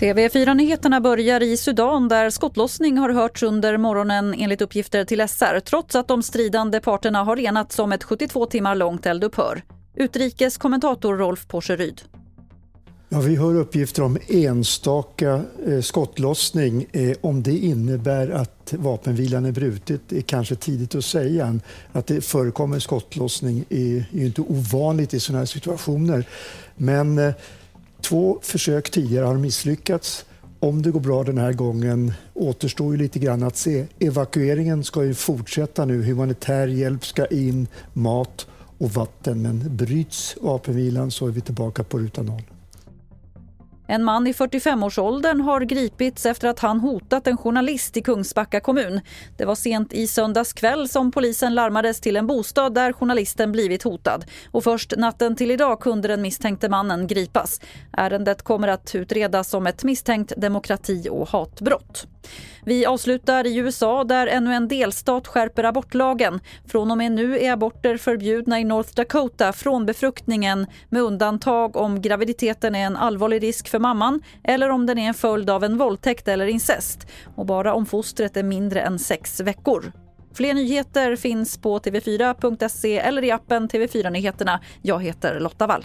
TV4-nyheterna börjar i Sudan där skottlossning har hörts under morgonen enligt uppgifter till SR trots att de stridande parterna har enats om ett 72 timmar långt eldupphör. Utrikeskommentator Rolf Porseryd. Ja, vi hör uppgifter om enstaka eh, skottlossning. Eh, om det innebär att vapenvilan är brutet är kanske tidigt att säga. Att det förekommer skottlossning är, är ju inte ovanligt i sådana här situationer. Men eh, två försök tidigare har misslyckats. Om det går bra den här gången återstår ju lite grann att se. Evakueringen ska ju fortsätta nu. Humanitär hjälp ska in, mat och vatten. Men bryts vapenvilan så är vi tillbaka på ruta noll. En man i 45-årsåldern har gripits efter att han hotat en journalist i Kungsbacka kommun. Det var sent i söndags kväll som polisen larmades till en bostad där journalisten blivit hotad. Och först natten till idag kunde den misstänkte mannen gripas. Ärendet kommer att utredas som ett misstänkt demokrati och hatbrott. Vi avslutar i USA där ännu en delstat skärper abortlagen. Från och med nu är aborter förbjudna i North Dakota från befruktningen med undantag om graviditeten är en allvarlig risk för mamman eller om den är en följd av en våldtäkt eller incest och bara om fostret är mindre än sex veckor. Fler nyheter finns på tv4.se eller i appen TV4 Nyheterna. Jag heter Lotta Wall.